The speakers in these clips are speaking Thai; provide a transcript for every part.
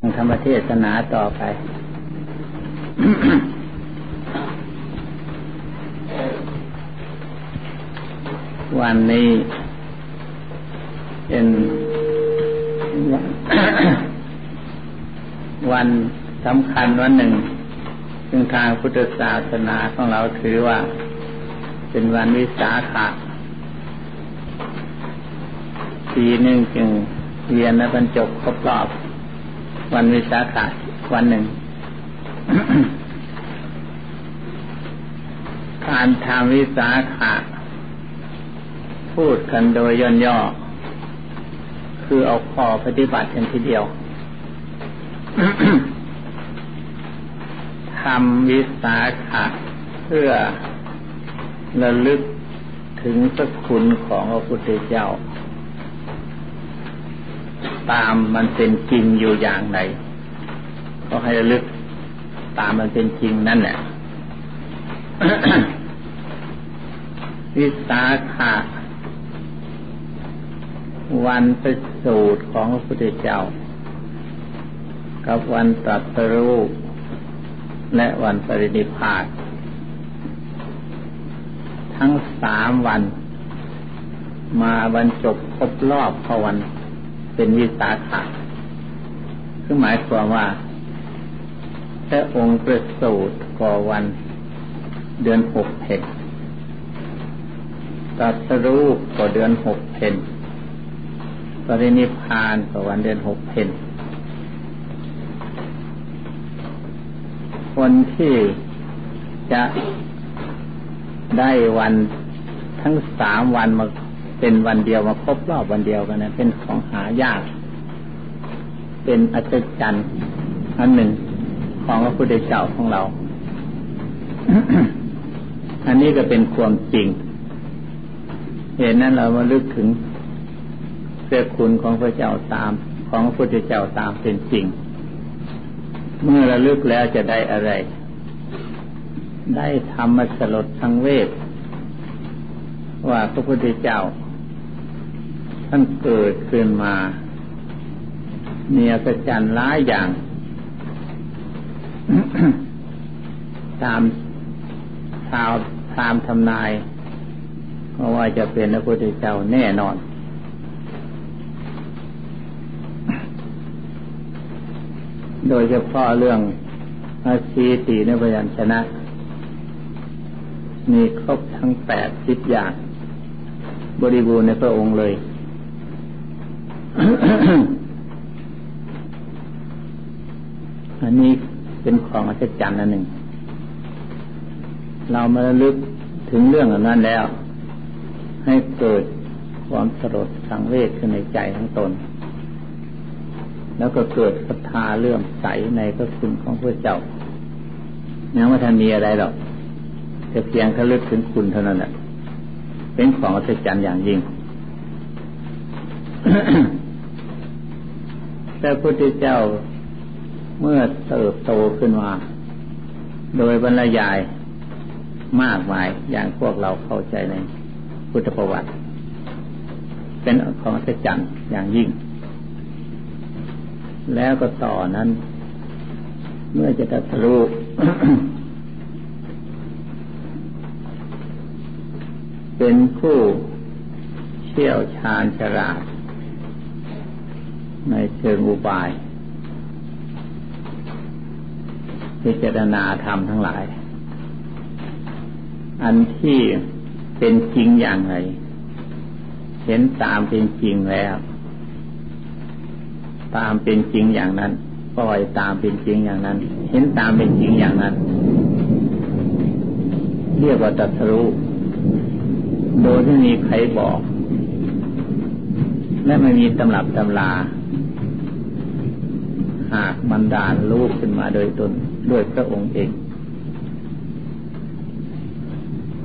ธรรมเทศนาต่อไป วันนี้ เป็น วันสำคัญวันหนึ่ง ซึ่งทางพุทธศาสนาของเราถือว่า เป็นวันวิสาขะปีหนึ่งจึงเรียนและบรรจบครบรอบ วันวิสาขะวันหนึ่ง การทำวิสาขะพูดกันโดยย่นย่อ คือเอาข้อปฏิบัติกันทีเดียวทำวิสาขะเพื่อระลึกถึงสคุณของพระพุทธเจ้า ตามมันเป็นจริงอยู่อย่างไรก็ให้ระลึกตามมันเป็นจริงนั่นแหละวิสาขะวันประสูตรของพระพุทธเจ้า กับวันตรัสรู้และวันปรินิพพานทั้งสามวัน มาบรรจบครบรอบพวัน เป็นวิสาขะคือหมายความว่าพระองค์ประสูติก่อวัน เดือนหกเพนตรัสรู้ก่อเดือนหกเพนปรินิพานก่อวันเดือนหกเพนคนที่จะได้วันทั้งสามวันมา เป็นวันเดียวมาครบรอบวันเดียวกันนะเป็นของหายาก เป็นอัศจรรย์อันหนึ่งของพระพุทธเจ้าของเรา อันนี้ก็เป็นความจริง เห็นนั้นเรามาลึกถึงเสื้อคุณของพระเจ้าตาม ของพระพุทธเจ้าตามเป็นจริง เมื่อระลึกแล้วจะได้อะไร ได้ธรรมสลดทางเวทว่าพระพุทธเจ้า ท่านเกิดขึ้นมาเนียกระจันร้ายอย่าง ตามชาวตามทำนายเพราะว่าจะเป็นพระพุทธเจ้าแน่นอน โดยเฉพาะเรื่องอาชีติในพยัญชนะ มีครบทั้งแปดสิบอย่าง บริบูรณ์ในพระองค์เลย อันนี้เป็นของอัศจรรย์อันหนึ่ง เรามาลึกถึงเรื่องอันนั้นแล้ว ให้เกิดความสลดสังเวชขึ้นในใจทั้งตน แล้วก็เกิดศรัทธาเลื่อมใสในพระคุณของพระเจ้ายังไม่ทันมีอะไรหรอกแต่เพียงแค่ลึกถึงคุณเท่านั้นแหละเป็นของอัศจรรย์อย่างยิ่ง พระพุทธเจ้าเมื่อเติบโตขึ้นมา โดยบรรยายมากมายอย่างพวกเราเข้าใจในพุทธประวัติ เป็นของอัศจรรย์อย่างยิ่ง แล้วก็ต่อนั้น เมื่อจะตรัสรู้เป็นผู้เชี่ยวชาญฉลาด ในเชิงอุบาย พิจารณาธรรมทั้งหลาย อันที่เป็นจริงอย่างไร เห็นตามเป็นจริงแล้ว ตามเป็นจริงอย่างนั้น ปล่อยตามเป็นจริงอย่างนั้น เห็นตามเป็นจริงอย่างนั้น เรียกว่าตัทรู้โดยที่มีใครบอก และไม่มีตำรับตำลา หากมันดานลูกขึ้นมาโดยตนด้วยพระองค์เอง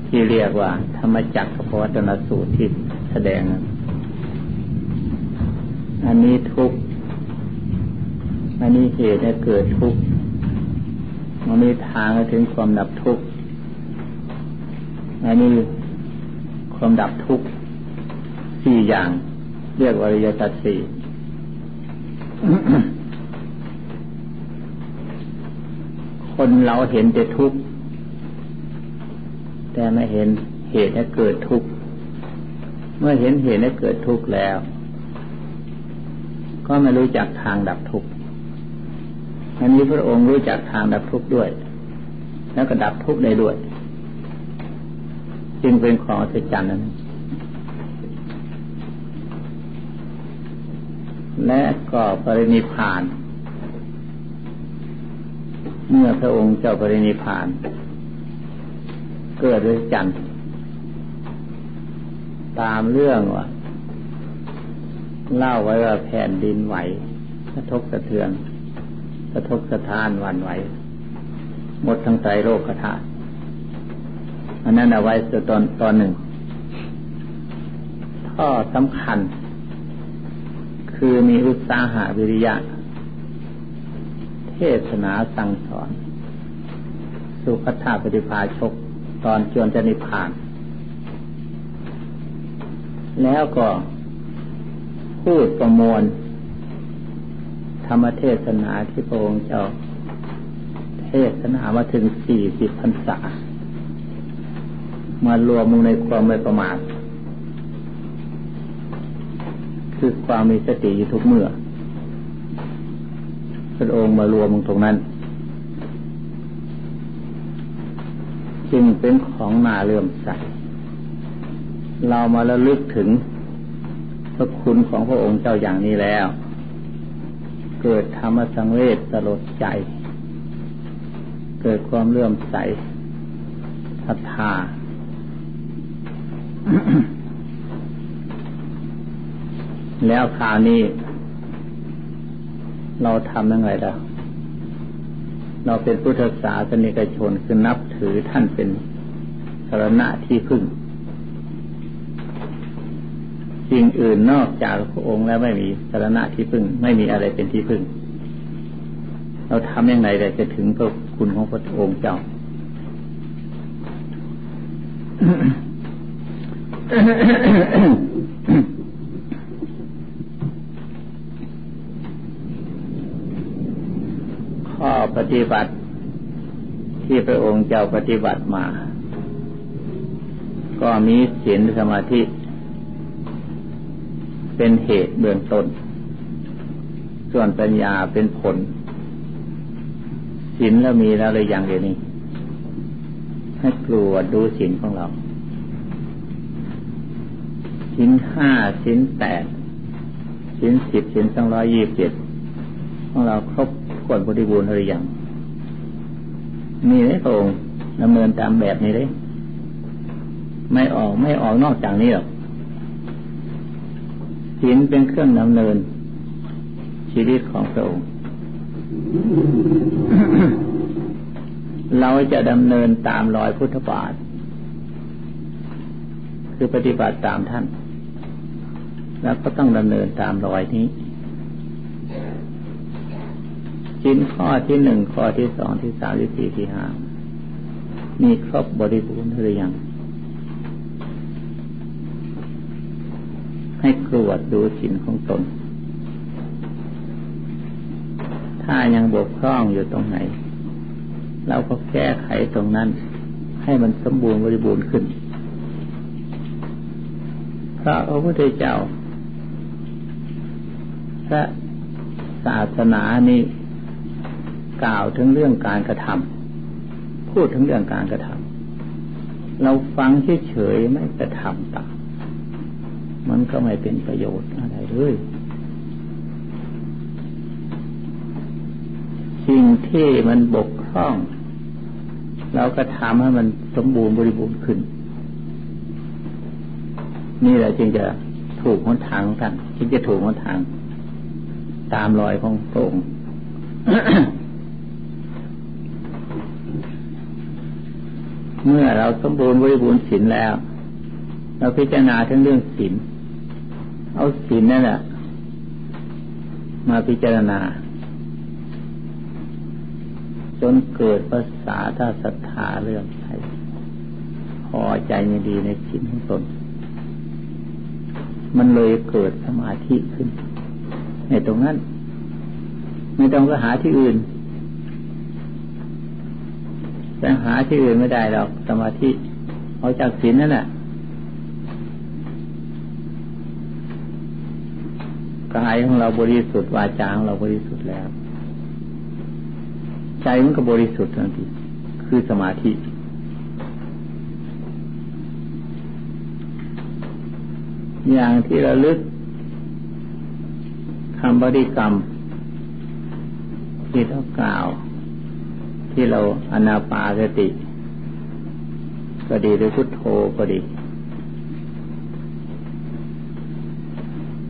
ที่เรียกว่า ธรรมจักรพวัตนสูตรที่แสดง อันนี้ทุกอันนี้เหตุให้เกิดทุกข์มันมีทางถึงความดับทุกข์อันนี้ความดับทุกข์สี่อย่าง เรียกว่าอริยสัจสี่ คนเราเห็นแต่ทุกข์แต่ไม่เห็นเหตุให้เกิดทุกข์เมื่อเห็นเหตุให้เกิดทุกข์แล้ว ก็ไม่รู้จักทางดับทุกข์อันนี้พระองค์รู้จักทางดับทุกข์ด้วย แล้วก็ดับทุกข์ได้ด้วย จึงเป็นของอัศจรรย์นั้นและก็ปรินิพาน เมื่อพระองค์เจ้าปรินิพาน เกิดด้วยจันทร์ตามเรื่องว่าเล่าไว้ว่าแผ่นดินไหวกระทบกระเทือนกระทบสะท้านวันไหว หมดทั้งใจโรคกระทาอันนั้นเอาไว้ตอนตอนหนึ่งข้อสำคัญ คือมีอุตสาหะวิริยะ เทศนาสั่งสอน สุขธาปฏิภาชกตอนจวนจะนิพพาน แล้วก็พูดประมวล ธรรมเทศนาที่พระองค์เจ้า เทศนามาถึงสี่สิบพรรษามารวมลงในความไม่ประมาทคือความมีสติอยู่ทุกเมื่อ พระองค์มารวมลงตรงนั้น จึงเป็นของนาเลื่อมใสเรามาระลึกถึงพระคุณของพระองค์เจ้าอย่างนี้แล้ว เกิดธรรมสังเวชสลดใจ เกิดความเลื่อมใสศรัทธาแล้วคราวนี้ เราทำยังไงล่ะ เราเป็นพุทธศาสนิกชนคือนับถือท่านเป็นสารณะที่พึ่งสิ่งอื่นนอกจากพระองค์แล้วไม่มีสารณะที่พึ่ง ไม่มีอะไรเป็นที่พึ่ง เราทำอย่างไรแต่จะถึงพระคุณของพระองค์เจ้าข้อ ปฏิบัติ ที่พระองค์เจ้าปฏิบัติมา ก็มีศีลสมาธิ เป็นเหตุเบื้องต้น ส่วนปัญญาเป็นผลศีลแล้วมีแล้วเลยอย่างเดียวนี้ให้กลัวดูศีลของเราศีลห้าศีลแปดศีลสิบศีลสองร้อยยี่สิบเจ็ดของเราครบ กวดบริบูรณ์หรือยังมีไหมพระองค์ดำเนินตามแบบนี้เลยไม่ออกไม่ออกนอกจากนี้หรอกศีลเป็นเครื่องดำเนิน ชีวิตของพระองค์ เราจะดำเนินตามรอยพุทธบาท คือปฏิบัติตามท่าน แล้วก็ต้องดำเนินตามรอยนี้ินข้อที่หนึ่งข้อที่สองที่สามที่สี่ที่ห้ามีครบบริบูรณ์หรือยัง ให้กรวดดูสินของตน ถ้ายังบกพร่องอยู่ตรงไหน เราก็แก้ไขตรงนั้น ให้มันสมบูรณ์บริบูรณ์ขึ้นพระพระพุทธเจ้าพระศาสนานี้ กล่าวถึงเรื่องการกระทำพูดถึงเรื่องการกระทำเราฟังเฉยๆไม่กระทำตาม มันก็ไม่เป็นประโยชน์อะไรเลยสิ่งที่มันบกพร่อง เราก็ทำให้มันสมบูรณ์บริบูรณ์ขึ้น นี่แหละจึงจะถูกหนทางของท่านจึงจะถูกหนทาง ตามรอยของพระองค์ เมื่อเราสมบูรณ์บริบูรณ์ศีลแล้ว เราพิจารณาทั้งเรื่องศีลเอาศีลนั่นแหละมาพิจารณา จนเกิดภาษาถ้าศรัทธาเรื่องใครพอใจในดีในศีลของตนมันเลยเกิดสมาธิขึ้น ในตรงนั้น ไม่ต้องก็หาที่อื่น แต่หาที่อื่นไม่ได้หรอกสมาธิเอาจากศีลนั่นแหละกายของเราบริสุทธิ์วาจาของเราบริสุทธิ์แล้ว ใจมันก็บริสุทธิ์ทันทีคือสมาธิอย่างที่เราลึกคำบริกรรมที่เรากล่าว ที่เราอนาปาสติ ก็ดีหรือพุทโธก็ดี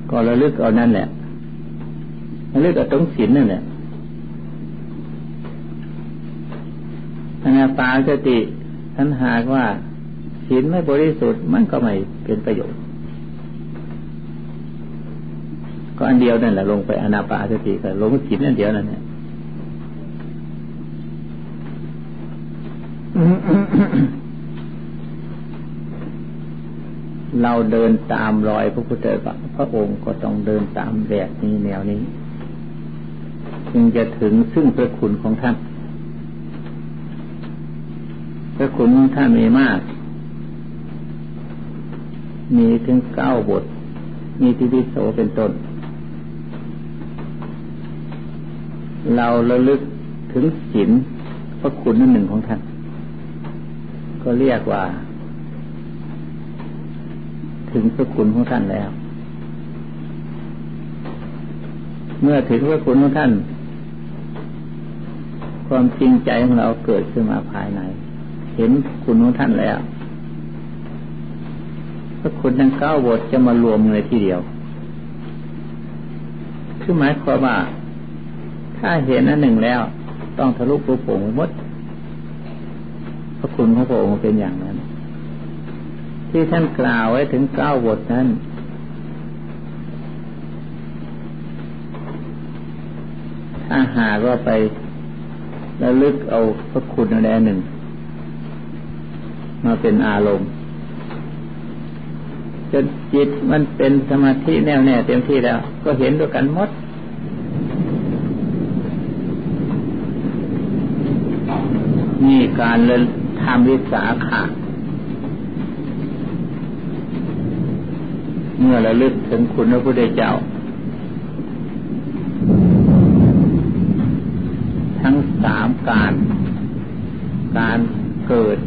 ก็ระลึกเอานั่นแหละระลึกเอาตรงศีลนั่นแหละอนาปาสติท่านหากว่าศีลไม่บริสุทธิ์มันก็ไม่เป็นประโยชน์ ก็อันเดียวนั่นแหละลงไปอนาปาสติก็ลงศีลนั่นเดียวนั่นแหละ เราเดินตามรอยพระพุทธเจ้าพระองค์ก็ต้องเดินตามแบบนี้แนวนี้ จึงจะถึงซึ่งพระคุณของท่าน พระคุณท่านมีมาก มีถึงเก้าบท มีที่พิโสเป็นต้น เราระลึกถึงศีลพระคุณนั่นหนึ่งของท่าน ก็เรียกว่า ถึงพระคุณของท่านแล้ว เมื่อถึงพระคุณของท่าน ความจริงใจของเราเกิดขึ้นมาภายใน เห็นคุณของท่านแล้ว พระคุณทั้งเก้าบทจะมารวมเลยทีเดียว คือหมายความว่า ถ้าเห็นอันหนึ่งแล้ว ต้องทะลุปุโป่งหมด คุณของพระองค์เป็นอย่างนั้น ที่ท่านกล่าวไว้ถึงเก้าบทนั้นถ้าหากว่าไปแล้วลึกเอาพระคุณอะไรหนึ่ง มาเป็นอารมณ์จนจิตมันเป็นสมาธิแน่วแน่เต็มที่แล้ว ก็เห็นด้วยกันหมดนี่การเลยทำวิสาขะเมื่อระลึกถึงคุณพระพุทธเจ้า ทั้งสามการ การเกิด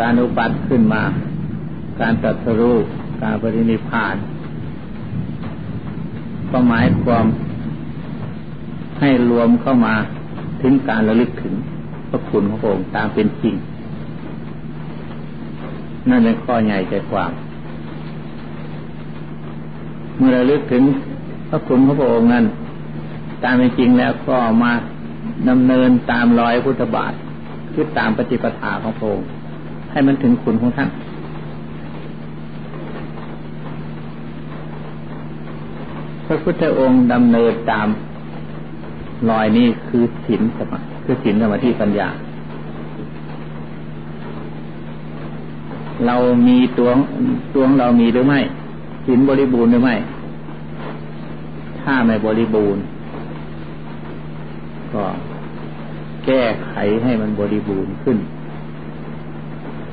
การอุบัติขึ้นมา การตัดสรู้การปรินิพานก็หมายความให้รวมเข้ามาถึงการระลึกถึงพระคุณของพระองค์ตามเป็นจริง นั่นเป็นข้อใหญ่ใจความ เมื่อเระลึกถึงพระคุณพระองค์นั้น ตามเป็นจริงแล้วก็มาดำเนินตามรอยพุทธบาทคือตามปฏิปทาของพระองค์ให้มันถึงคุณของท่าน พระพุทธองค์ดำเนินตามรอยนี้คือศีลสมาคือศีลสมาธิปัญญา เรามีตัวตัวงเรามีหรือไม่ศีลบริบูรณ์หรือไม่ ถ้าไม่บริบูรณ์ ก็แก้ไขให้มันบริบูรณ์ขึ้น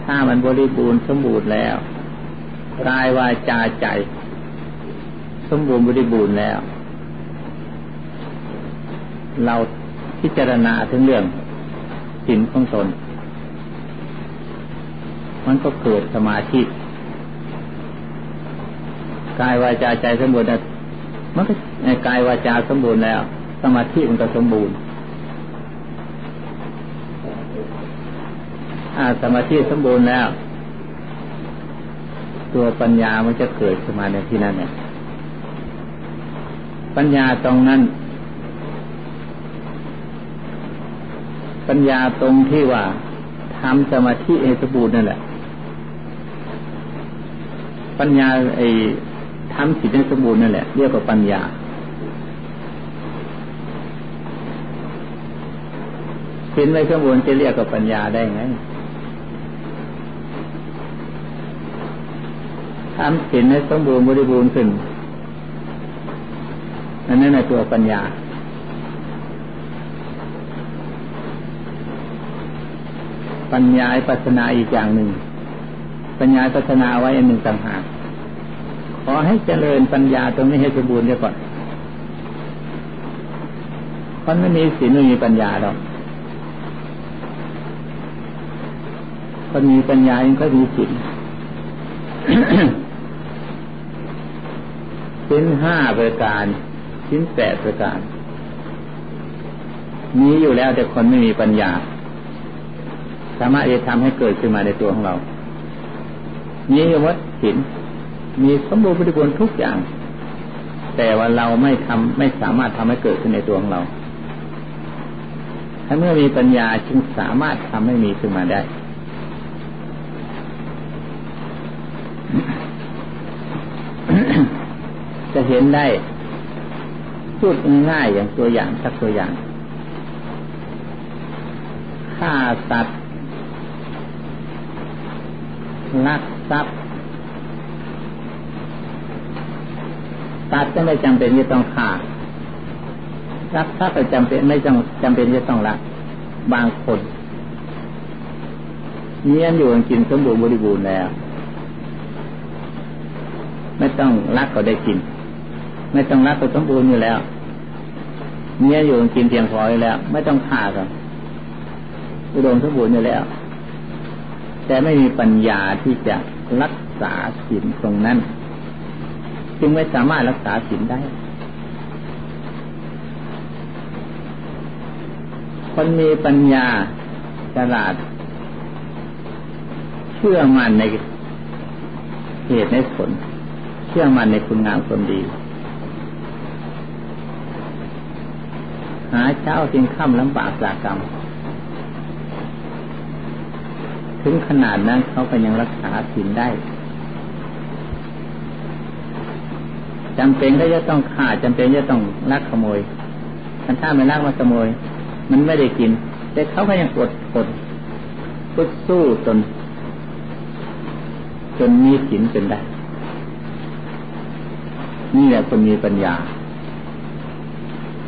ถ้ามันบริบูรณ์สมบูรณ์แล้วกายวาจาใจ สมบูรณ์บริบูรณ์แล้ว เราพิจารณาถึงเรื่องศีลของตน มันก็เกิดสมาธิกายวาจาใจสมบูรณ์นะมันก็กายวาจาสมบูรณ์แล้ว สมาธิมันก็สมบูรณ์อาสมาธิสมบูรณ์แล้ว ตัวปัญญามันจะเกิดขึ้นมาในที่นั้นเนี่ยปัญญาตรงนั้น ปัญญาตรงที่ว่าทำสมาธิให้สมบูรณ์นั่นแหละ ปัญญาไอ้ทำจิตให้สมบูรณ์นั่นแหละเรียกว่าปัญญา สินไม่สมบูรณ์จะเรียกว่าปัญญาได้ไงทำสินให้สมบูรณ์บริบูรณ์ขึ้นอันนั้นในตัวปัญญา ปัญญาปัสนาอีกอย่างหนึ่ง ปัญญาปัสนาไว้อันหนึ่งต่างหากขอให้เจริญปัญญาตรงนี้ให้สมบูรณ์เดียวก่อนคนไม่มีศีลไม่มีปัญญาหรอกคนมีปัญญาเองก็มีศีลศีลห้าประการศีลแปดประการมีอยู่แล้วแต่คนไม่มีปัญญาสามารถจะทำให้เกิดขึ้นมาในตัวของเรา มีวัดศีลมีสมบูรณ์บริบูรณ์ทุกอย่าง แต่ว่าเราไม่ทำไม่สามารถทำให้เกิดขึ้นในตัวของเรา ถ้าเมื่อมีปัญญาจึงสามารถทำให้มีขึ้นมาได้ จะเห็นได้ พูดง่ายอย่างตัวอย่างสักตัวอย่างฆ่าสัตว์ ลักทรัพย์สัตว์ก็ไม่จำเป็นที่ต้องฆ่ารักทรัพย์ก็จำเป็นไม่จำจำเป็นที่ต้องรัก บางคนเนี้ยอยู่กินสมบูรณ์บริบูรณ์แล้ว ไม่ต้องรักก็ได้กิน ไม่ต้องรักก็สมบูรณ์อยู่แล้วเนี้ยอยู่กินเพียงพออยู่แล้ว ไม่ต้องฆ่ากันอุดมสมบูรณ์อยู่แล้ว แต่ไม่มีปัญญาที่จะรักษาศีลตรงนั้น จึงไม่สามารถรักษาศีลได้ คนมีปัญญาฉลาด เชื่อมั่นในเหตุในผล เชื่อมั่นในคุณงามความดี หาเช้าเพียงค่ำลำบากจากกรรม ถึงขนาดนั้นเขาก็ยังรักษาศีลได้จำเป็นก็จะต้องฆ่าจำเป็นจะต้องลักขโมยถ้าไม่ลักมาขโมย มันไม่ได้กิน แต่เขาก็ยังอดทนพุดสู้จนจนมีศีลเป็นได้ นี่แหละคนมีปัญญา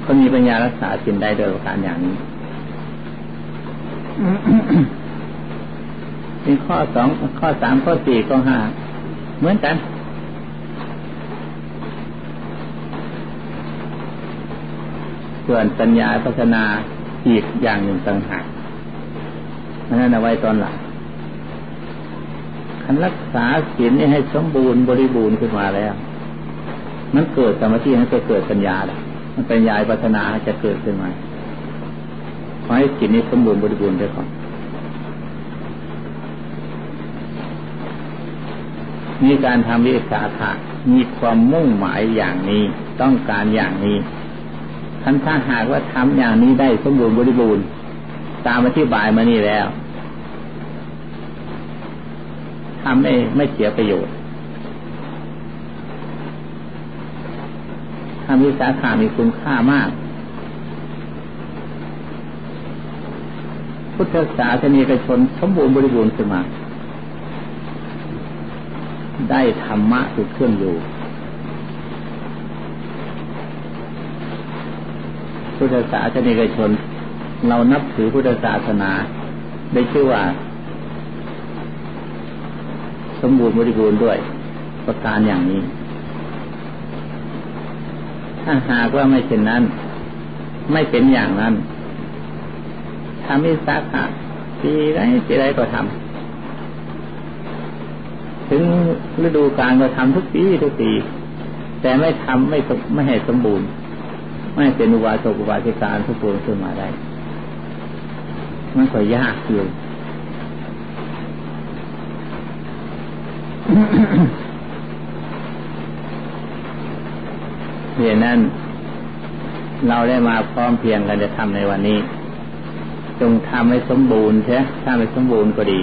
คนมีปัญญารักษาสินได้โดยการอย่างนี้ มีข้อสองข้อสามข้อสี่ข้อห้าเหมือนกัน ส่วนปัญญาพัฒนาอีกอย่างหนึ่งต่างหากนั่นเอาไว้ตอนหลังคันรักษาศีลนี่ให้สมบูรณ์บริบูรณ์ขึ้นมาแล้ว มันเกิดสมาธิมันก็เกิดปัญญาแหล้วมันเป็นยายปัฒนาจะเกิดขึ้นมาขอให้จิตนี้สมบูรณ์บริบูรณ์ด้วยก่อน มีการทำวิสาขะมีความมุ่งหมายอย่างนี้ต้องการอย่างนี้ท่านถ้าหากว่าทำอย่างนี้ได้สมบูรณ์บริบูรณ์ ตามอธิบายมานี่แล้วทำไม่ไม่เสียประโยชน์รมวิสาขามีคุณค่ามาก พุทธศาสนิกชนสมบูรณ์บริบูรณ์ขึ้นมา ได้ธรรมะถูกเครื่องอยู่ พุทธศาสนิกชน เรานับถือพุทธศาสนา ได้ชื่อว่า สมบูรณ์บริบูรณ์ด้วย ประการอย่างนี้ ถ้าหากว่าไม่เช่นนั้น ไม่เป็นอย่างนั้นทำมิสักะปีไรปีไรก็ทำ ถึงฤดูกาลก็ทำทุกปีทุกปี แต่ไม่ทำไม่ไม่ให้สมบูรณ์ ไม่เป็นอุบาสกอุบาสิการทุกคนขึ้นมาได้ มันก็ยากอยู่เหตุนั้น เราได้มาพร้อมเพียงกันจะทำในวันนี้ จงทำให้สมบูรณ์ใช่ถ้าไม่สมบูรณ์ก็ดี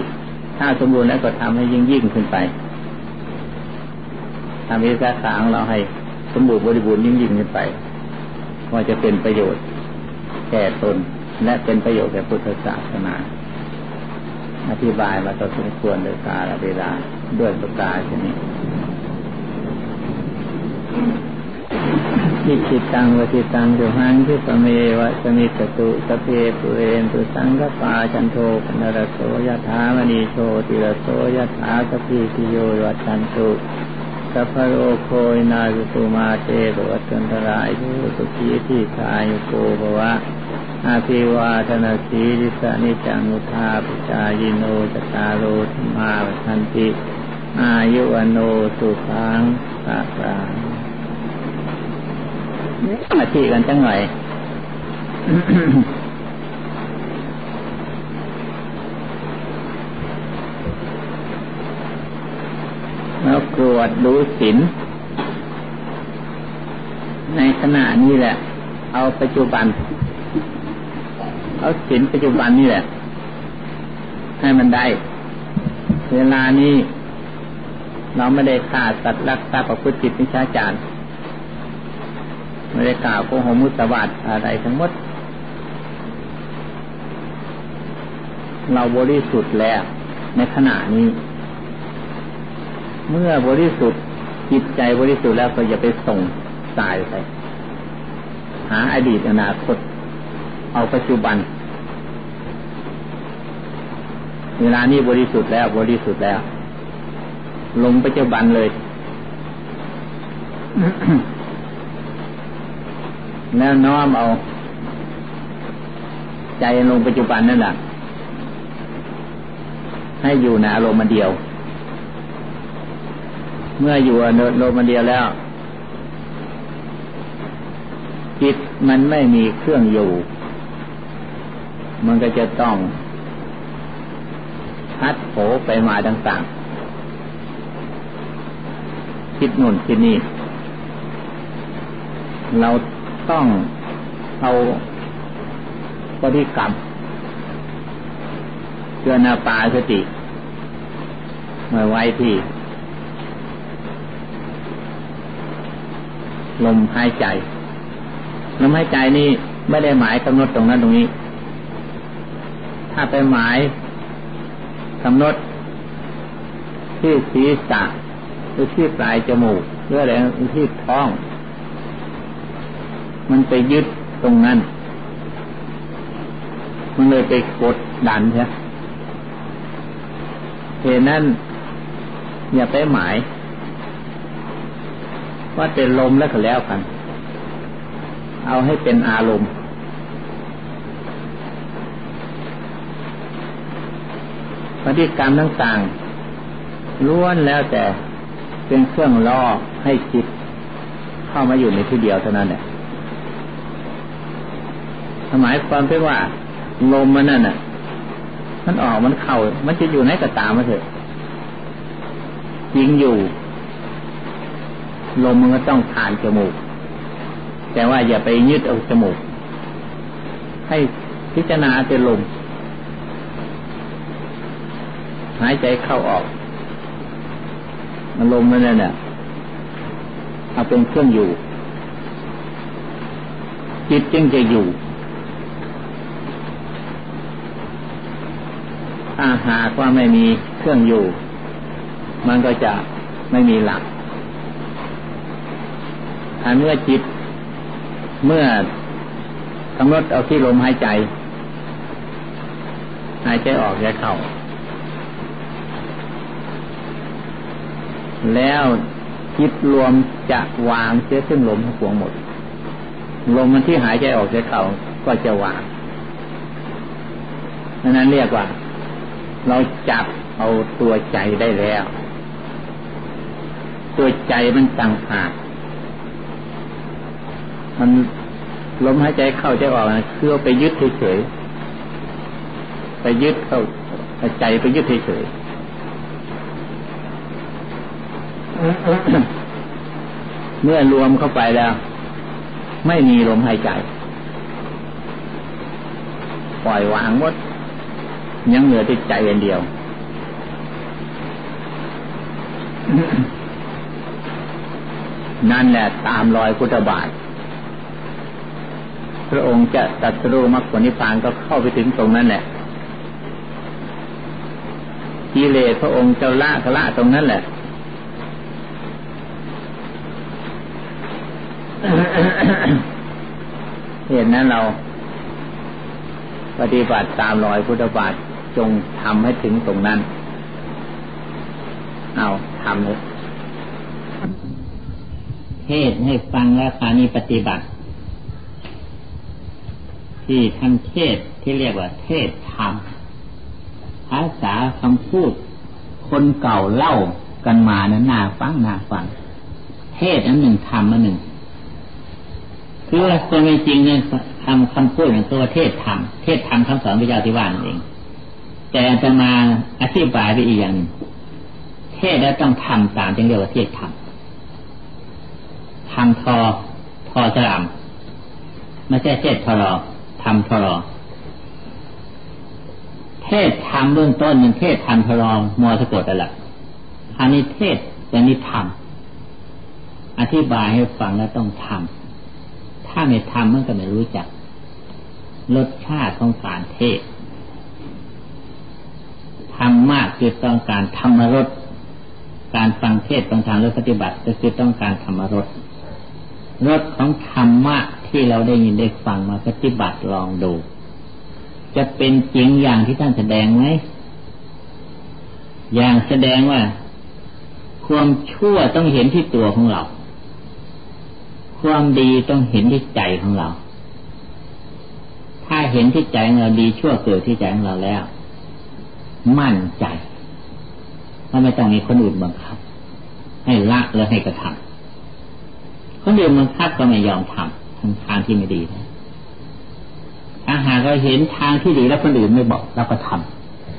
ถ้าสมบูรณ์แล้วก็ทำให้ยิ่งยิ่งขึ้นไปทำวิชาสางเราให้สมบูรณ์บริบูรณ์ยิ่งยิ่งขึ้นไปว่าจะเป็นประโยชน์ แก่ตนและเป็นประโยชน์แก่พุทธศาสนา อธิบายมาต่อสมควรโดยกาลเวลาด้วยประกาศนี้ ทิจิตังวจิตังจุหังทิสเมวะสมิตตุสเพปุเรนตุสังกปาจันโทปนรโสยถามณีโชติรโสยถาสพีติโยวัชันตุสัพโรโคยนาสุตุมาเตโรจันตรายยุสุขีที่กายโกภวะอาภิวาทนาสีริสานิจังุทาปิจายโนจตารโรธรรมาวันติอายุวโนสุขังสาสา มาที่กันจังหน่อยแล้วกรวดดูสินในขณะนี้แหละ เอาปัจจุบัน เอาสินปัจจุบันนี่แหละ ให้มันได้ เวลานี้เราไม่ได้ฆ่าสัตว์รักษาประพฤติจิตนิชาจารย์ ไม่ได้กล่าวโกหกมุสวาทอะไรทั้งหมด เราบริสุทธิ์แล้ว ในขณะนี้ เมื่อบริสุทธิ์จิตใจบริสุทธิ์แล้วก็อย่าไปส่งสายไป หาอดีตอนาคต เอาปัจจุบัน เวลานี้บริสุทธิ์แล้วบริสุทธิ์แล้ว ลงปัจจุบันเลย แล้วน้อมเอา ใจลงปัจจุบันนั่นแหละให้อยู่ในอารมณ์เดียว เมื่ออยู่อารมณ์เดียวแล้ว จิตมันไม่มีเครื่องอยู่ มันก็จะต้องพัดโผไปมาต่างๆ คิดนุ่นคิดนี่ เรา ต้องเอาปฏิกรรมเพื่อนาปาสติมาไว้ที่ ลมหายใจ ลมหายใจนี่ไม่ได้หมายกำหนดตรงนั้นตรงนี้ ถ้าไปหมายกำหนดที่ศีรษะหรือที่ปลายจมูกหรืออะไรที่ท้อง มันไปยึดตรงนั้น มันเลยไปกดดันใช่เหตุนั้นอย่าไปหมาย ว่าเป็นลมแล้วก็แล้วกัน เอาให้เป็นอารมณ์ ปฏิกรรมต่างๆล้วนแล้วแต่เป็นเครื่องล่อให้จิตเข้ามาอยู่ในที่เดียวเท่านั้นแหละ หมายความเป็นว่าลมมันนั่นน่ะ มันออกมันเข้า มันจะอยู่ไหนก็ตามมาเถอะยิงอยู่ ลมมันก็ต้องผ่านจมูก แต่ว่าอย่าไปยึดเอาจมูก ให้พิจารณาเป็นลมหายใจเข้าออกมันลมมันนั่นน่ะเอาเป็นเครื่องอยู่ จิตจึงจะอยู่ ถ้าหากว่าไม่มีเครื่องอยู่ มันก็จะไม่มีหลักถ้าเมื่อจิตเมื่อกำหนดเอาที่ลมหายใจ หายใจออกหายเข้า แล้วจิตรวมจะวางเสียซึ่งลมทั้งปวงหมด ลมมันที่หายใจออกหายเข้าก็จะวางนั้นเรียกว่า เราจับเอาตัวใจได้แล้ว ตัวใจมันต่างหากมันลมหายใจเข้าใจออกนะคือไปยึดเฉยๆไปยึดเข้าใจไปยึดเฉยๆเมื่อรวมเข้าไปแล้ว ไม่มีลมหายใจ ปล่อยวางหมด ยังเหลือที่ใจอันเดียว นั่นแหละตามรอยพุทธบาท พระองค์จะตัดสู้มรรคผลนิพพานก็เข้าไปถึงตรงนั้นแหละกิเลสพระองค์เจ้าละกละตรงนั้นแหละเหตุนั้นเรา ปฏิบัติตามรอยพุทธบาท จงทำให้ถึงตรงนั้น เอาทำเลยเทศให้ฟังแล้วคานี้ปฏิบัติ ที่ท่านเทศที่เรียกว่า เทศธรรมภาษาคำพูด คนเก่าเล่ากันมานะน่าฟังน่าฟัง เทศอันหนึ่งธรรมอันหนึ่งคือว่าคนจริงเนี่ยคำคำพูดของตัวเทศธรรมเทศธรรมคำสอนพระเจ้าที่ว่านั่นเอง แต่จะมาอธิบายไปอีกอย่างเทศแล้วต้องทำตามจึงเรียกว่าเทศธรรมทำทอทอสลามไม่ใช่เทศทอรอทำทอรอเทศธรรมเบื้องต้นมันเทศธรรมทรอมอสะกดอะไรอันนี้เทศแต่นี้ทำอธิบายให้ฟังแล้วต้องทำถ้าไม่ทำมันก็ไม่รู้จักรสชาติของการเทศ ทำมากคือต้องการธรรมรสการฟังเทศต้องทางและปฏิบัติก็คือต้องการธรรมรสรสของธรรมะที่เราได้ยินได้ฟังมาปฏิบัติลองดู จะเป็นจริงอย่างที่ท่านแสดงไหมอย่างแสดงว่า ความชั่วต้องเห็นที่ตัวของเรา ความดีต้องเห็นที่ใจของเรา ถ้าเห็นที่ใจของเราดีชั่วเกิดที่ใจของเราแล้ว มั่นใจว่าไม่ต้องมีคนอื่นบังคับ ให้ละและให้กระทำคนอื่นบังคับก็ไม่ยอมทำทางทางที่ไม่ดีนะถ้าหากเราเห็นทางที่ดีแล้วคนอื่นไม่บอกเราก็ท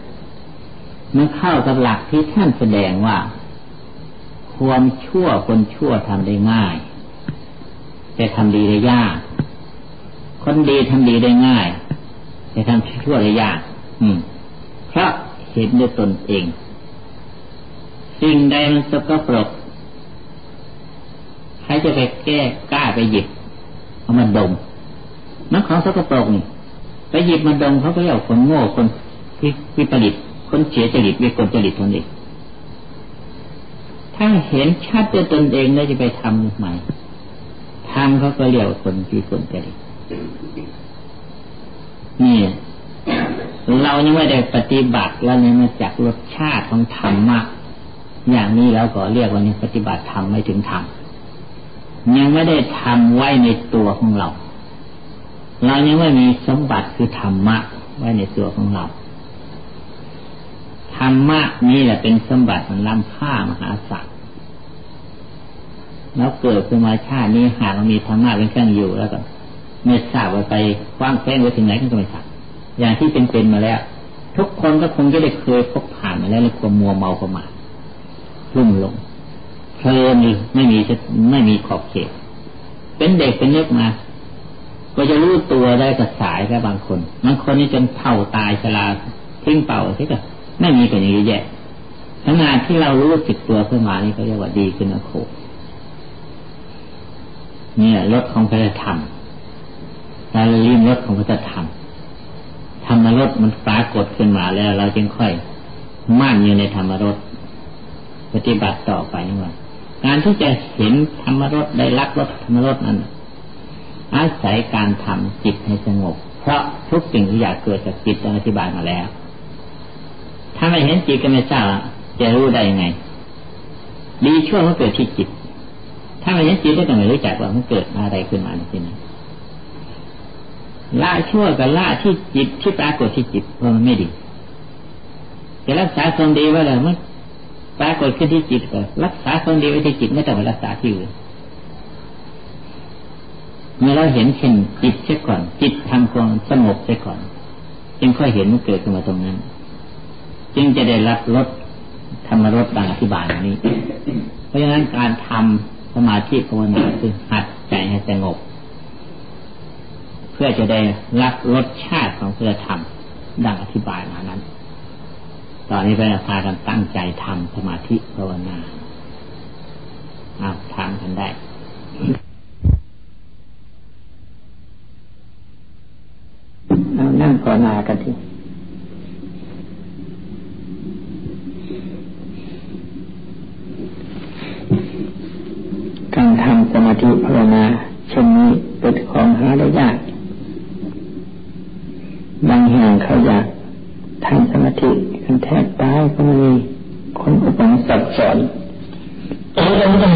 ำมันเข้ากับหลักที่ท่านแสดงว่า ความชั่วคนชั่วทำได้ง่าย แต่ทำดีได้ยาก คนดีทำดีได้ง่าย แต่ทำชั่วได้ยาก อืมเพราะ เห็นด้วยตนเอง สิ่งใดมันสกปรกใครจะไปแก้กล้าไปหยิบเอามาดมนักของสกปรกนี่ไปหยิบมาดมเขาก็เรียกคนโง่คนวิปริตคนเฉียจริตวิกลจริตคนเองถ้าเห็นชัดด้วยตนเองแล้วจะไปทำใหม่ทำเขาก็เรียกคนวิกลจริตนี่ เรายังไม่ได้ปฏิบัติแล้วเนี่ยมาจากรสชาติของธรรมะอย่างนี้แล้วก็เรียกว่านี่ปฏิบัติธรรมไม่ถึงธรรมยังไม่ได้ทำไว้ในตัวของเรา เรายังไม่มีสมบัติคือธรรมะไว้ในตัวของเราธรรมะนี่แหละเป็นสมบัติมันล้ำค่ามหาศาลแล้วเกิดขึ้นมาชาตินี้หากมีธรรมะเป็นเครื่องอยู่แล้วก็ไม่ทราบว่าไปคว้างแค้งไว้ถึงไหนก็ไม่ทราบ อย่างที่เป็นๆมาแล้ว ทุกคนก็คงจะได้เคยพบผ่านมาแล้วในความมัวเมาประมาทลุ่มลงเพลินไม่มีไม่มีขอบเขต เป็นเด็กเป็นเล็กมา ก็จะรู้ตัวได้กับสายแค่บางคนบางคนนี่จนเท่าตายชราทิ้งเป่าที่ก็ไม่มีกันอย่างนี้แย่ขนาดที่เรารู้สึกตัวขึ้นมานี่ก็เรียกว่าดีขึ้นนะโคเนี่ยรถของพระธรรมเราลิ้มรถของพระธรรม ธรรมรถมันปรากฏขึ้นมาแล้ว เราจึงค่อยมั่นอยู่ในธรรมรถปฏิบัติต่อไปว่าการที่จะเห็นธรรมรสได้รักรสธรรมรสนั้น อาศัยการทำจิตให้สงบ เพราะทุกสิ่งทุกอยางเกิดจากจิตอธิบายมาแล้ว ถ้าไม่เห็นจิตก็ไม่ทราบจะรู้ได้ยังไง ดีชั่วมันเกิดที่จิต ถ้าไม่เห็นจิตก็ไม่รู้จักว่ามันเกิดอะไรขึ้นมาในที่นี้ ละชั่วกับละที่จิตที่ปรากฏที่จิตเพราะมันไม่ดีจะรักษาความดีไว้เลยมันปรากฏขึ้นที่จิตก็รักษาคนดีไว้ที่จิตไม่ต้องไปรักษาที่อื่นเมื่อเราเห็นเช่นจิตเสียก่อน จิตทำความสงบเสียก่อน จึงค่อยเห็นมันเกิดขึ้นมาตรงนั้น จึงจะได้รับรสธรรมรสดังอธิบายนี้ เพราะฉะนั้นการทำสมาธิภาวนาคือหัดใจให้สงบ พื่อจะได้รับรสชาติของคุณธรรม ดังอธิบายมานั้น ตอนนี้ไปะพากันตั้งใจทำสมาธิภาวนาอาทางกันได้เอานั่งภาวนากันทีการทำสมาธิภาวนาเช่นนี้เป็นของหาได้ยาก ฏิกันแทบตายก็มีคนอุปนิสัยสอนออเรต่ต้ง